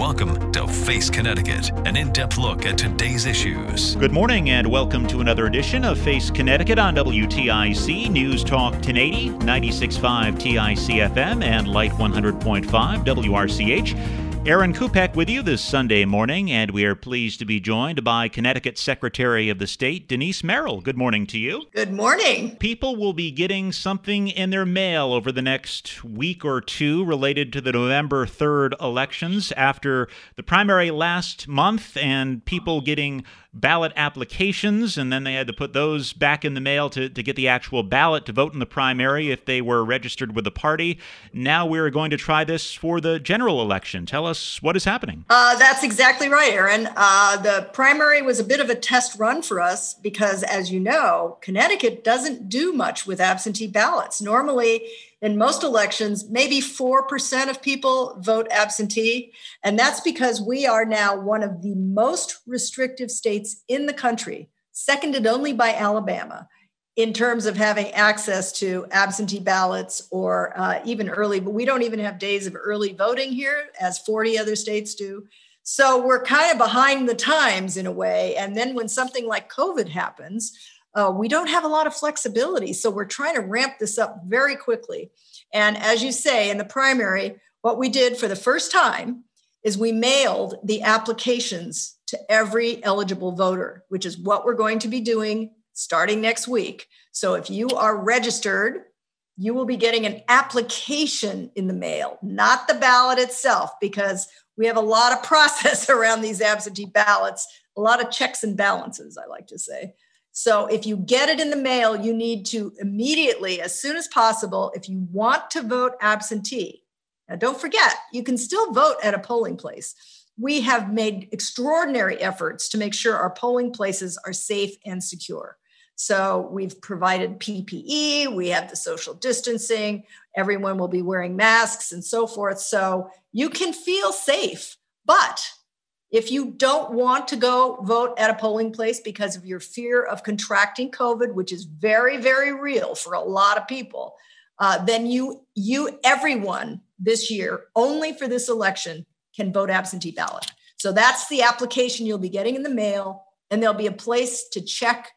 Welcome to Face Connecticut, an in depth look at today's issues. Good morning, and welcome to another edition of Face Connecticut on WTIC News Talk 1080, 96.5 TIC FM, and Light 100.5 WRCH. Aaron Kupec with you this Sunday morning, and we are pleased to be joined by Connecticut Secretary of the State, Denise Merrill. Good morning to you. Good morning. People will be getting something in their mail over the next week or two related to the November 3rd elections after the primary last month and people getting ballot applications, and then they had to put those back in the mail to, to get the actual ballot to vote in the primary if they were registered with the party. Now we're going to try this for the general election. Tell us what is happening. Uh, that's exactly right, Aaron. Uh, the primary was a bit of a test run for us because, as you know, Connecticut doesn't do much with absentee ballots. Normally, in most elections, maybe 4% of people vote absentee. And that's because we are now one of the most restrictive states in the country, seconded only by Alabama, in terms of having access to absentee ballots or uh, even early, but we don't even have days of early voting here, as 40 other states do. So we're kind of behind the times in a way. And then when something like COVID happens, uh, we don't have a lot of flexibility. So we're trying to ramp this up very quickly. And as you say, in the primary, what we did for the first time is we mailed the applications to every eligible voter, which is what we're going to be doing starting next week. So if you are registered, you will be getting an application in the mail, not the ballot itself, because we have a lot of process around these absentee ballots, a lot of checks and balances, I like to say. So if you get it in the mail, you need to immediately, as soon as possible, if you want to vote absentee. Now, don't forget, you can still vote at a polling place. We have made extraordinary efforts to make sure our polling places are safe and secure. So we've provided PPE, we have the social distancing, everyone will be wearing masks and so forth. So you can feel safe. But if you don't want to go vote at a polling place because of your fear of contracting COVID, which is very, very real for a lot of people, uh, then you, you, everyone this year, only for this election, can vote absentee ballot. So that's the application you'll be getting in the mail, and there'll be a place to check.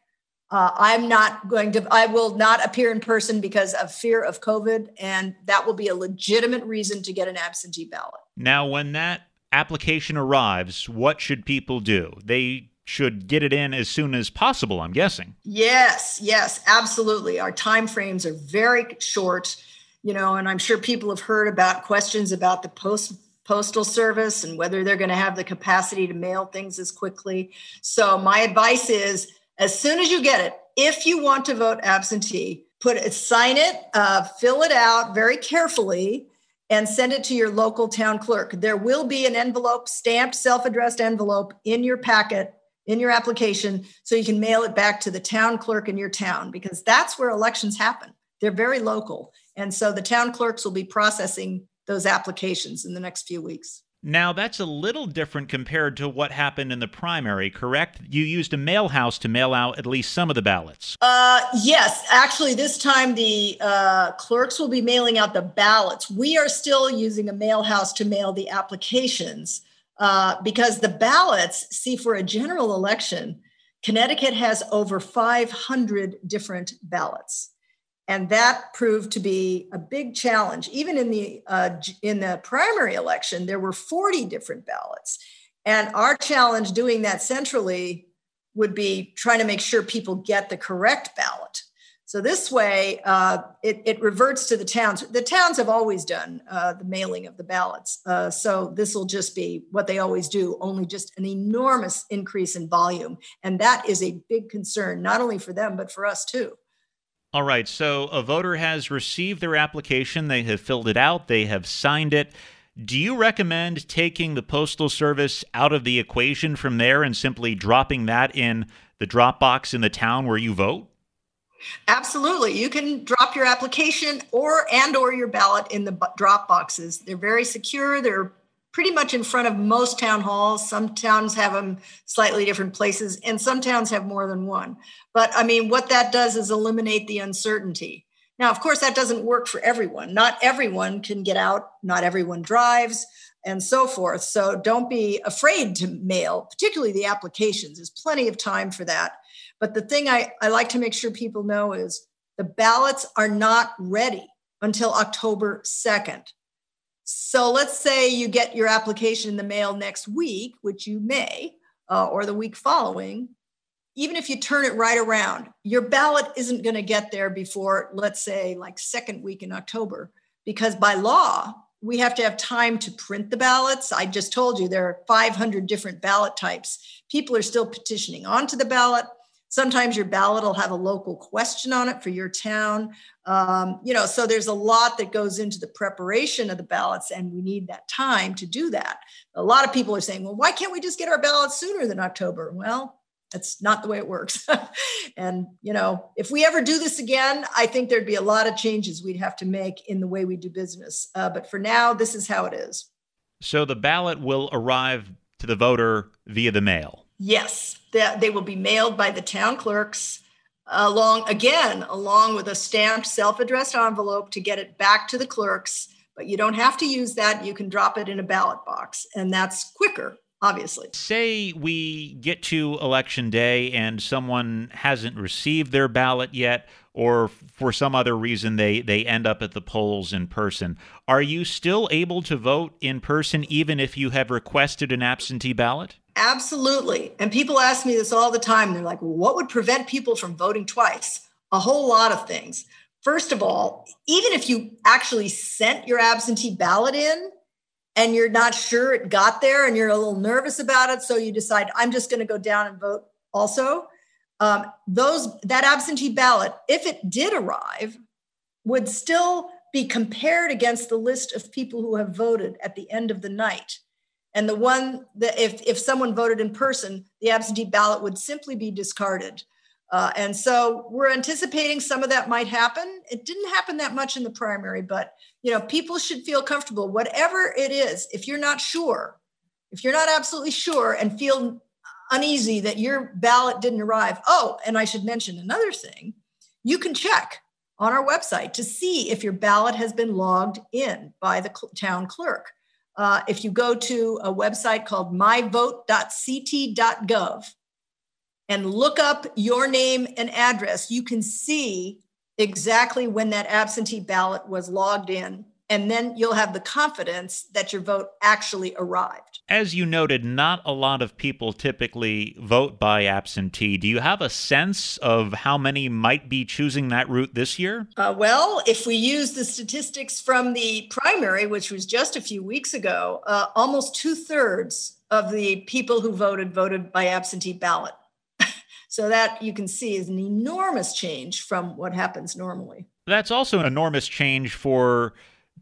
Uh, I'm not going to, I will not appear in person because of fear of COVID, and that will be a legitimate reason to get an absentee ballot. Now, when that application arrives, what should people do? They should get it in as soon as possible, I'm guessing. Yes, yes, absolutely. Our time frames are very short, you know, and I'm sure people have heard about questions about the post postal service and whether they're going to have the capacity to mail things as quickly. So my advice is as soon as you get it, if you want to vote absentee, put it, sign it, uh, fill it out very carefully and send it to your local town clerk. There will be an envelope, stamped, self addressed envelope in your packet, in your application, so you can mail it back to the town clerk in your town because that's where elections happen. They're very local. And so the town clerks will be processing those applications in the next few weeks. Now, that's a little different compared to what happened in the primary, correct? You used a mail house to mail out at least some of the ballots. Uh, yes, actually, this time the uh, clerks will be mailing out the ballots. We are still using a mail house to mail the applications uh, because the ballots, see, for a general election, Connecticut has over 500 different ballots and that proved to be a big challenge. Even in the uh, in the primary election there were 40 different ballots. And our challenge doing that centrally would be trying to make sure people get the correct ballot. So this way uh, it, it, reverts to the towns. The towns have always done uh, the mailing of the ballots. Uh, so this will just be what they always do only just an enormous increase in volume. And that is a big concern not only for them but for us too all right, so a voter has received their application, they have filled it out, they have signed it. Do you recommend taking the Postal Service out of the equation from there and simply dropping that in the drop box in the town where you vote? Absolutely. You can drop your application or and or your ballot in the drop boxes. They're very secure. They're pretty much in front of most town halls. Some towns have them slightly different places and some towns have more than one. But I mean what that does is eliminate the uncertainty. Now, of course that doesn't work for everyone. Not everyone can get out, not everyone drives and so forth. So don't be afraid to mail, particularly the applications. There's plenty of time for that. But the thing I, I like to make sure people know is the ballots are not ready until October 2nd. So let's say you get your application in the mail next week, which you may, uh, or the week following. Even if you turn it right around, your ballot isn't going to get there before, let's say, like second week in October, because by law, we have to have time to print the ballots. I just told you there are 500 different ballot types. People are still petitioning onto the ballot. Sometimes your ballot will have a local question on it for your town. Um, you know, so there's a lot that goes into the preparation of the ballots, and we need that time to do that. A lot of people are saying, well, why can't we just get our ballots sooner than October? Well, that's not the way it works. and, you know, if we ever do this again, I think there'd be a lot of changes we'd have to make in the way we do business. Uh, but for now, this is how it is. So the ballot will arrive to the voter via the mail. Yes, that they will be mailed by the town clerks along again along with a stamped self-addressed envelope to get it back to the clerks. But you don't have to use that. You can drop it in a ballot box and that's quicker obviously say we get to election day and someone hasn't received their ballot yet or for some other reason they they end up at the polls in person are you still able to vote in person even if you have requested an absentee ballot Absolutely. And people ask me this all the time. They're like, well, what would prevent people from voting twice? A whole lot of things. First of all, even if you actually sent your absentee ballot in and you're not sure it got there and you're a little nervous about it, so you decide, I'm just going to go down and vote also, um, those that absentee ballot, if it did arrive, would still be compared against the list of people who have voted at the end of the night. And the one that if, if someone voted in person, the absentee ballot would simply be discarded. Uh, and so we're anticipating some of that might happen. It didn't happen that much in the primary, but you know, people should feel comfortable, whatever it is. If you're not sure, if you're not absolutely sure and feel uneasy that your ballot didn't arrive, oh, and I should mention another thing, you can check on our website to see if your ballot has been logged in by the town clerk. Uh, if you go to a website called myvote.ct.gov and look up your name and address, you can see exactly when that absentee ballot was logged in and then you'll have the confidence that your vote actually arrived. As you noted, not a lot of people typically vote by absentee. Do you have a sense of how many might be choosing that route this year? Uh, well, if we use the statistics from the primary, which was just a few weeks ago, uh, almost two thirds of the people who voted voted by absentee ballot. So that you can see is an enormous change from what happens normally. That's also an enormous change for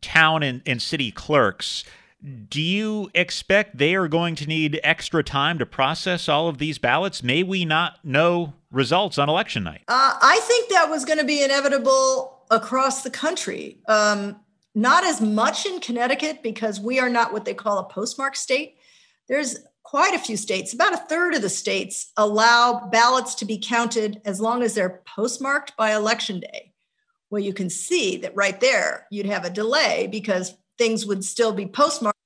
town and, and city clerks. Do you expect they are going to need extra time to process all of these ballots? May we not know results on election night? Uh, I think that was going to be inevitable across the country. Um, not as much in Connecticut because we are not what they call a postmark state. There's quite a few states, about a third of the states allow ballots to be counted as long as they're postmarked by election day. Well, you can see that right there, you'd have a delay because things would still be postmarked,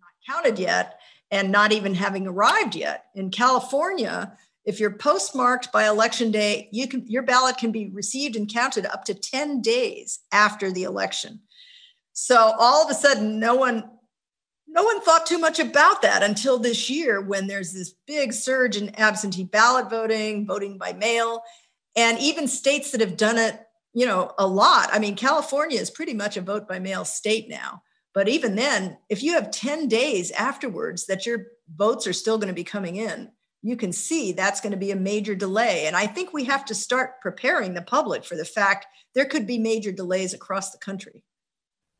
not counted yet, and not even having arrived yet. In California, if you're postmarked by election day, you can your ballot can be received and counted up to 10 days after the election. So all of a sudden, no one no one thought too much about that until this year when there's this big surge in absentee ballot voting, voting by mail, and even states that have done it you know, a lot. I mean, California is pretty much a vote by mail state now. But even then, if you have 10 days afterwards that your votes are still going to be coming in, you can see that's going to be a major delay. And I think we have to start preparing the public for the fact there could be major delays across the country.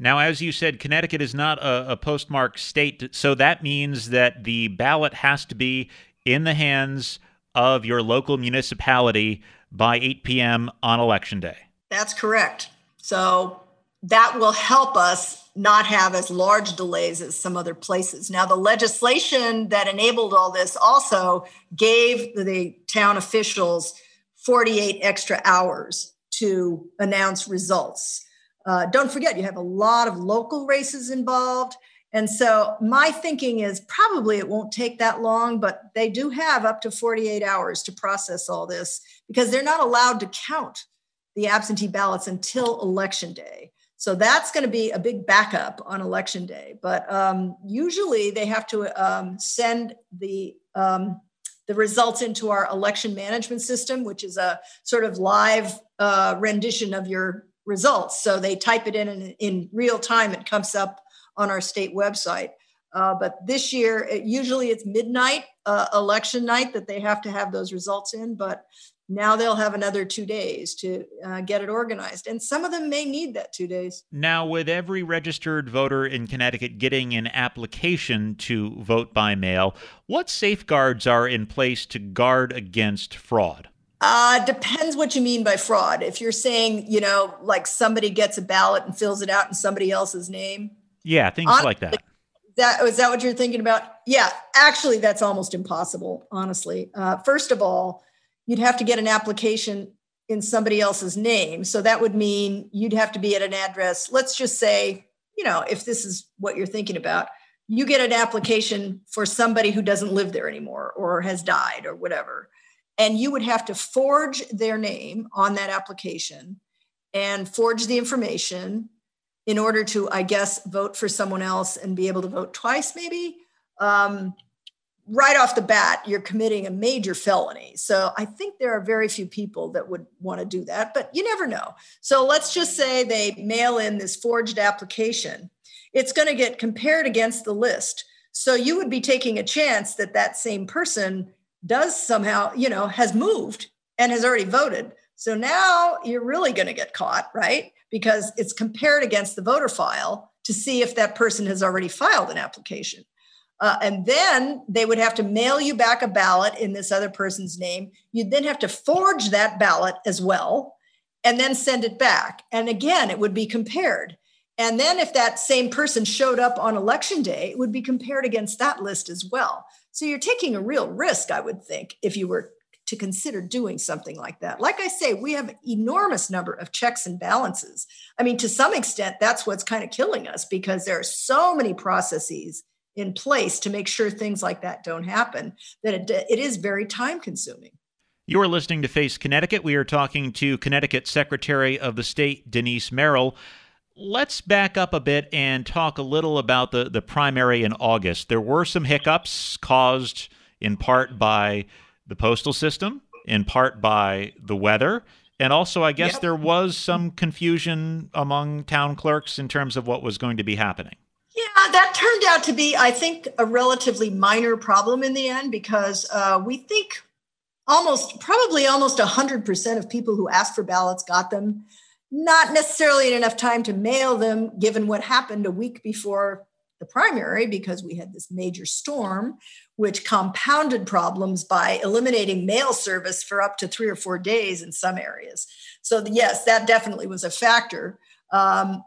Now, as you said, Connecticut is not a, a postmark state, so that means that the ballot has to be in the hands of your local municipality by 8 p.m. on election day. That's correct. So that will help us not have as large delays as some other places. Now, the legislation that enabled all this also gave the town officials 48 extra hours to announce results. Uh, don't forget, you have a lot of local races involved. And so my thinking is probably it won't take that long, but they do have up to 48 hours to process all this because they're not allowed to count the absentee ballots until election day. So that's going to be a big backup on election day. But um, usually they have to um, send the um, the results into our election management system, which is a sort of live uh, rendition of your results. So they type it in in, in real time. It comes up on our state website. Uh, but this year, it, usually it's midnight uh, election night that they have to have those results in. But now they'll have another two days to uh, get it organized. And some of them may need that two days. Now, with every registered voter in Connecticut getting an application to vote by mail, what safeguards are in place to guard against fraud? Uh, depends what you mean by fraud. If you're saying, you know, like somebody gets a ballot and fills it out in somebody else's name, yeah, things honestly, like that. That is that what you're thinking about? Yeah, actually, that's almost impossible. Honestly, uh, first of all, you'd have to get an application in somebody else's name, so that would mean you'd have to be at an address. Let's just say, you know, if this is what you're thinking about, you get an application for somebody who doesn't live there anymore or has died or whatever, and you would have to forge their name on that application and forge the information in order to, I guess, vote for someone else and be able to vote twice, maybe. Um, right off the bat, you're committing a major felony. So I think there are very few people that would want to do that, but you never know. So let's just say they mail in this forged application. It's going to get compared against the list. So you would be taking a chance that that same person does somehow, you know, has moved and has already voted. So now you're really going to get caught, right? Because it's compared against the voter file to see if that person has already filed an application. Uh, and then they would have to mail you back a ballot in this other person's name. You'd then have to forge that ballot as well and then send it back. And again, it would be compared. And then if that same person showed up on election day, it would be compared against that list as well. So you're taking a real risk, I would think, if you were to consider doing something like that. Like I say, we have an enormous number of checks and balances. I mean, to some extent, that's what's kind of killing us because there are so many processes in place to make sure things like that don't happen that it, it is very time consuming. You are listening to Face Connecticut. We are talking to Connecticut Secretary of the State, Denise Merrill. Let's back up a bit and talk a little about the, the primary in August. There were some hiccups caused in part by the postal system, in part by the weather. And also, I guess yep. there was some confusion among town clerks in terms of what was going to be happening. Yeah, that turned out to be, I think, a relatively minor problem in the end because uh, we think almost, probably almost 100% of people who asked for ballots got them. Not necessarily in enough time to mail them, given what happened a week before the primary because we had this major storm, which compounded problems by eliminating mail service for up to three or four days in some areas. So, yes, that definitely was a factor. Um,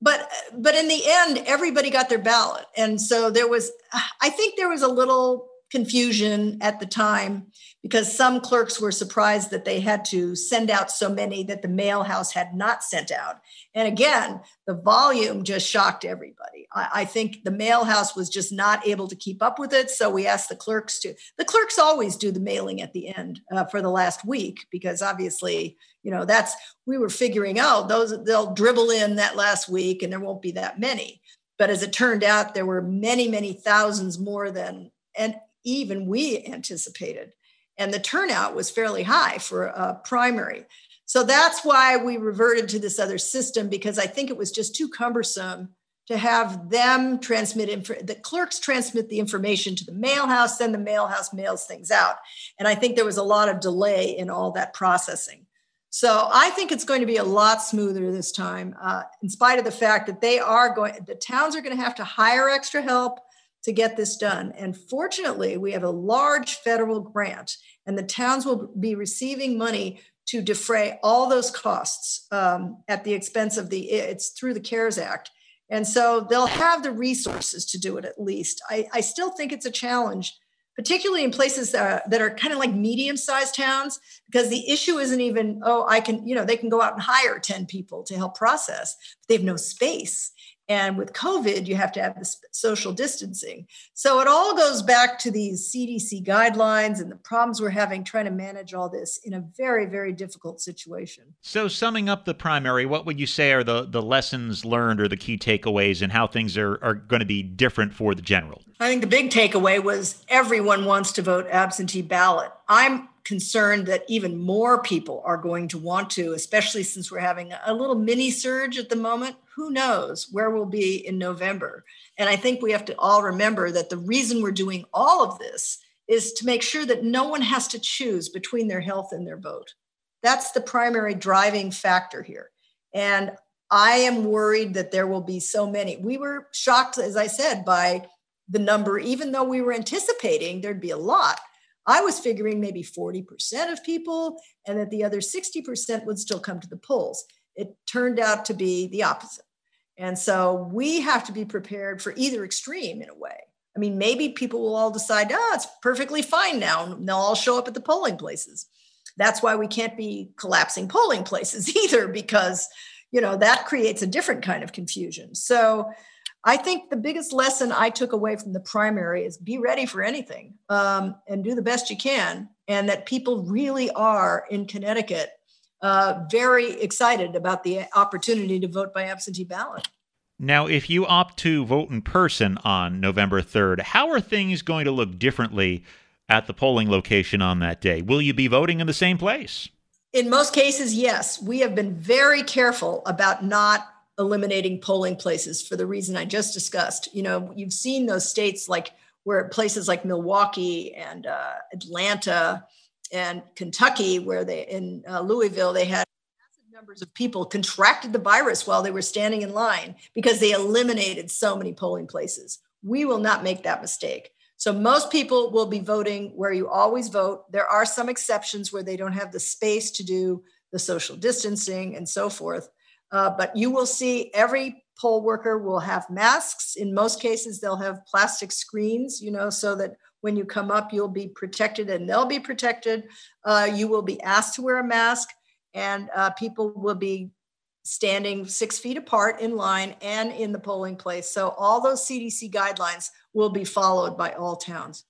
but but in the end, everybody got their ballot, and so there was. I think there was a little confusion at the time because some clerks were surprised that they had to send out so many that the mail house had not sent out. And again, the volume just shocked everybody. I, I, think the mail house was just not able to keep up with it. So we asked the clerks to, the clerks always do the mailing at the end uh, for the last week because obviously, you know, that's, we were figuring out those, they'll dribble in that last week and there won't be that many. But as it turned out, there were many, many thousands more than, and even we anticipated. And the turnout was fairly high for a primary. So that's why we reverted to this other system because I think it was just too cumbersome to have them transmit inf- the clerks transmit the information to the mail house then the mail house mails things out and i think there was a lot of delay in all that processing So I think it's going to be a lot smoother this time, uh, in spite of the fact that they are going, the towns are going to have to hire extra help to get this done. And fortunately, we have a large federal grant, and the towns will be receiving money to defray all those costs um, at the expense of the, it's through the CARES Act. And so they'll have the resources to do it at least. I, I still think it's a challenge particularly in places that are, that are kind of like medium sized towns, because the issue isn't even, oh, I can, you know, they can go out and hire 10 people to help process, but they have no space. And with COVID, you have to have the social distancing. So it all goes back to these CDC guidelines and the problems we're having trying to manage all this in a very, very difficult situation. So, summing up the primary, what would you say are the, the lessons learned or the key takeaways and how things are, are going to be different for the general? I think the big takeaway was everyone wants to vote absentee ballot. I'm concerned that even more people are going to want to, especially since we're having a little mini surge at the moment. Who knows where we'll be in November? And I think we have to all remember that the reason we're doing all of this is to make sure that no one has to choose between their health and their vote. That's the primary driving factor here. And I am worried that there will be so many. We were shocked, as I said, by the number, even though we were anticipating there'd be a lot I was figuring maybe 40% of people and that the other 60% would still come to the polls. It turned out to be the opposite. And so we have to be prepared for either extreme in a way. I mean, maybe people will all decide, oh, it's perfectly fine now, and they'll all show up at the polling places. That's why we can't be collapsing polling places either, because you know that creates a different kind of confusion. So I think the biggest lesson I took away from the primary is be ready for anything um, and do the best you can. And that people really are in Connecticut uh, very excited about the opportunity to vote by absentee ballot. Now, if you opt to vote in person on November 3rd, how are things going to look differently at the polling location on that day? Will you be voting in the same place? In most cases, yes. We have been very careful about not eliminating polling places for the reason I just discussed. You know, you've seen those states like where places like Milwaukee and uh, Atlanta and Kentucky, where they in uh, Louisville, they had massive numbers of people contracted the virus while they were standing in line because they eliminated so many polling places. We will not make that mistake. So most people will be voting where you always vote. There are some exceptions where they don't have the space to do the social distancing and so forth. Uh, but you will see every poll worker will have masks. In most cases, they'll have plastic screens, you know, so that when you come up, you'll be protected and they'll be protected. Uh, you will be asked to wear a mask, and uh, people will be standing six feet apart in line and in the polling place. So all those CDC guidelines will be followed by all towns.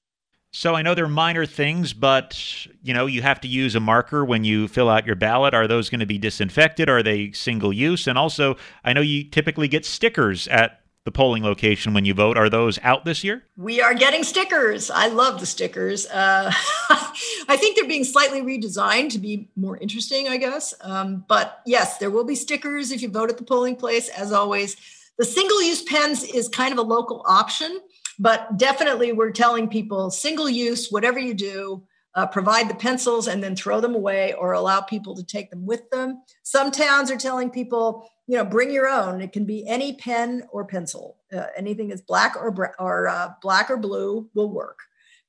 So I know they're minor things, but you know you have to use a marker when you fill out your ballot. Are those going to be disinfected? Are they single use? And also, I know you typically get stickers at the polling location when you vote. Are those out this year? We are getting stickers. I love the stickers. Uh, I think they're being slightly redesigned to be more interesting, I guess. Um, but yes, there will be stickers if you vote at the polling place, as always. The single use pens is kind of a local option. But definitely, we're telling people single use, whatever you do, uh, provide the pencils and then throw them away or allow people to take them with them. Some towns are telling people, you know, bring your own. It can be any pen or pencil. Uh, anything that's black or, or uh, black or blue will work.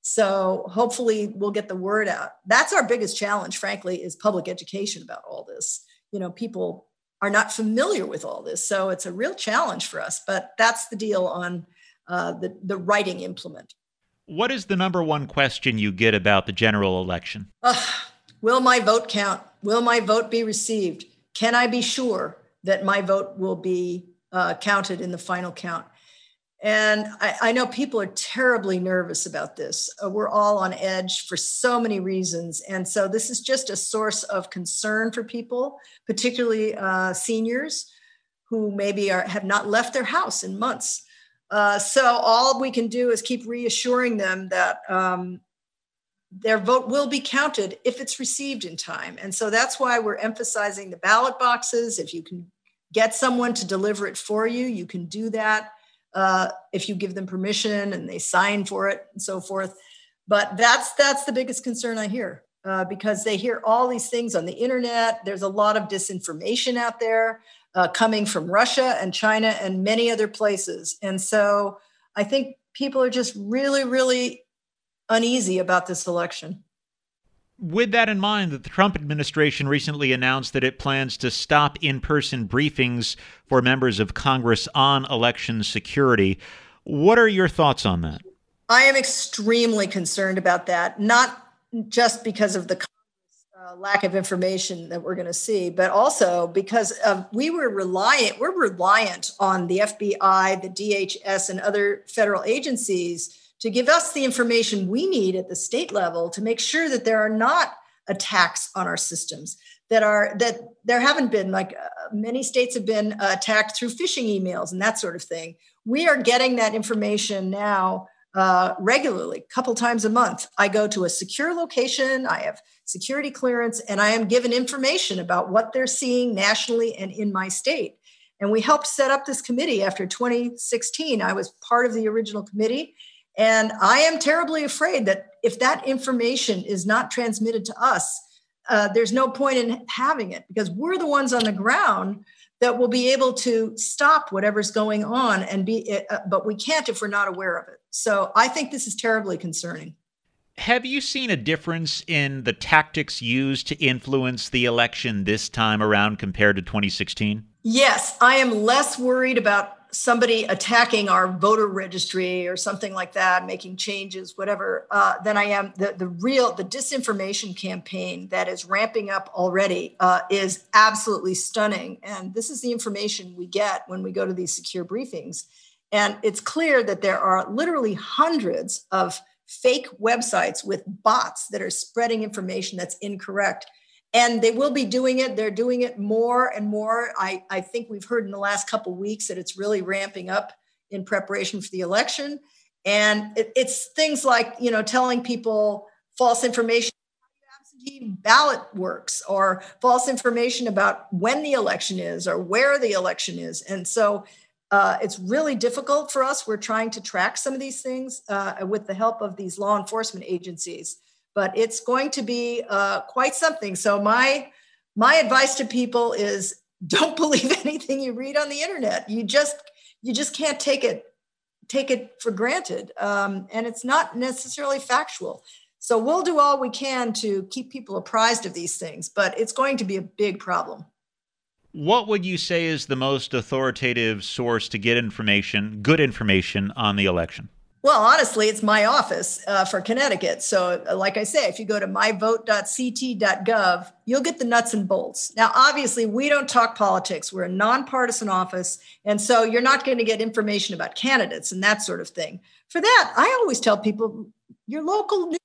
So hopefully we'll get the word out. That's our biggest challenge, frankly, is public education about all this. You know, people are not familiar with all this. So it's a real challenge for us, but that's the deal on uh, the, the writing implement. What is the number one question you get about the general election? Uh, will my vote count? Will my vote be received? Can I be sure that my vote will be uh, counted in the final count? And I, I, know people are terribly nervous about this. Uh, we're all on edge for so many reasons. And so this is just a source of concern for people, particularly uh, seniors who maybe are, have not left their house in months. Uh, so all we can do is keep reassuring them that um, their vote will be counted if it's received in time. And so that's why we're emphasizing the ballot boxes. If you can get someone to deliver it for you, you can do that. Uh, if you give them permission and they sign for it and so forth. But that's that's the biggest concern I hear. uh, because they hear all these things on the internet. There's a lot of disinformation out there uh, coming from Russia and China and many other places. And so I think people are just really, really uneasy about this election. With that in mind, that the Trump administration recently announced that it plans to stop in person briefings for members of Congress on election security. What are your thoughts on that? I am extremely concerned about that, not just because of the uh, lack of information that we're going to see, but also because of, we were reliant, we're reliant on the FBI, the DHS, and other federal agencies to give us the information we need at the state level to make sure that there are not attacks on our systems that are that there haven't been like uh, many states have been uh, attacked through phishing emails and that sort of thing. We are getting that information now uh, regularly a couple times a month. I go to a secure location i have security clearance and i am given information about what they're seeing nationally and in my state. And we helped set up this committee after 2016 i was part of the original committee and I am terribly afraid that if that information is not transmitted to us, uh, there's no point in having it because we're the ones on the ground that will be able to stop whatever's going on and be uh, but we can't if we're not aware of it so i think this is terribly concerning have you seen a difference in the tactics used to influence the election this time around compared to 2016 yes i am less worried about somebody attacking our voter registry or something like that, making changes, whatever, uh, than I am the the real the disinformation campaign that is ramping up already uh, is absolutely stunning. And this is the information we get when we go to these secure briefings. And it's clear that there are literally hundreds of fake websites with bots that are spreading information that's incorrect. And they will be doing it. They're doing it more and more. I, I think we've heard in the last couple weeks that it's really ramping up in preparation for the election. And it, it's things like you know telling people false information ballot works or false information about when the election is or where the election is. And so uh, it's really difficult for us we're trying to track some of these things uh, with the help of these law enforcement agencies but it's going to be uh, quite something. So my my advice to people is don't believe anything you read on the internet. You just you just can't take it take it for granted, um, and it's not necessarily factual. So we'll do all we can to keep people apprised of these things, but it's going to be a big problem. What would you say is the most authoritative source to get information, good information on the election? Well, honestly, it's my office uh, for Connecticut. So, uh, like I say, if you go to myvote.ct.gov, you'll get the nuts and bolts. Now, obviously, we don't talk politics. We're a nonpartisan office. And so you're not going to get information about candidates and that sort of thing. For that, I always tell people your local news,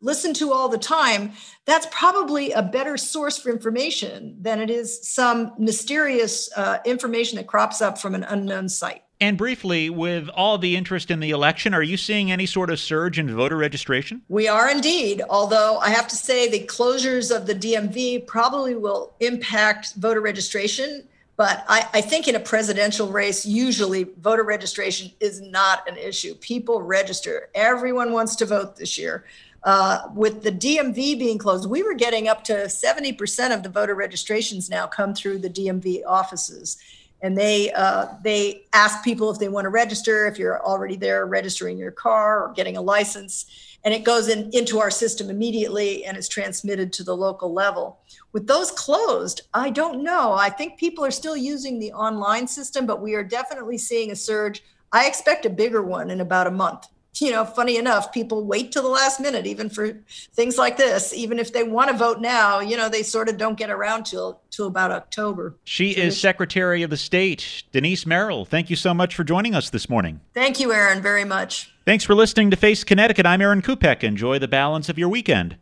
listen to all the time, that's probably a better source for information than it is some mysterious uh, information that crops up from an unknown site. And briefly, with all the interest in the election, are you seeing any sort of surge in voter registration? We are indeed. Although I have to say, the closures of the DMV probably will impact voter registration. But I, I, think in a presidential race, usually voter registration is not an issue. People register. Everyone wants to vote this year. Uh, with the DMV being closed, we were getting up to 70% of the voter registrations now come through the DMV offices. And they uh, they ask people if they want to register if you're already there registering your car or getting a license. And it goes in, into our system immediately and is transmitted to the local level. With those closed i don't know. I think people are still using the online system but we are definitely seeing a surge. I expect a bigger one in about a month you know, funny enough, people wait till the last minute, even for things like this. Even if they want to vote now, you know, they sort of don't get around till till about October. She so is Secretary of the State, Denise Merrill. Thank you so much for joining us this morning. Thank you, Aaron, very much. Thanks for listening to Face Connecticut. I'm Aaron Kupec. Enjoy the balance of your weekend.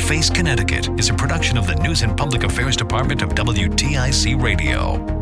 Face Connecticut is a production of the News and Public Affairs Department of WTIC Radio.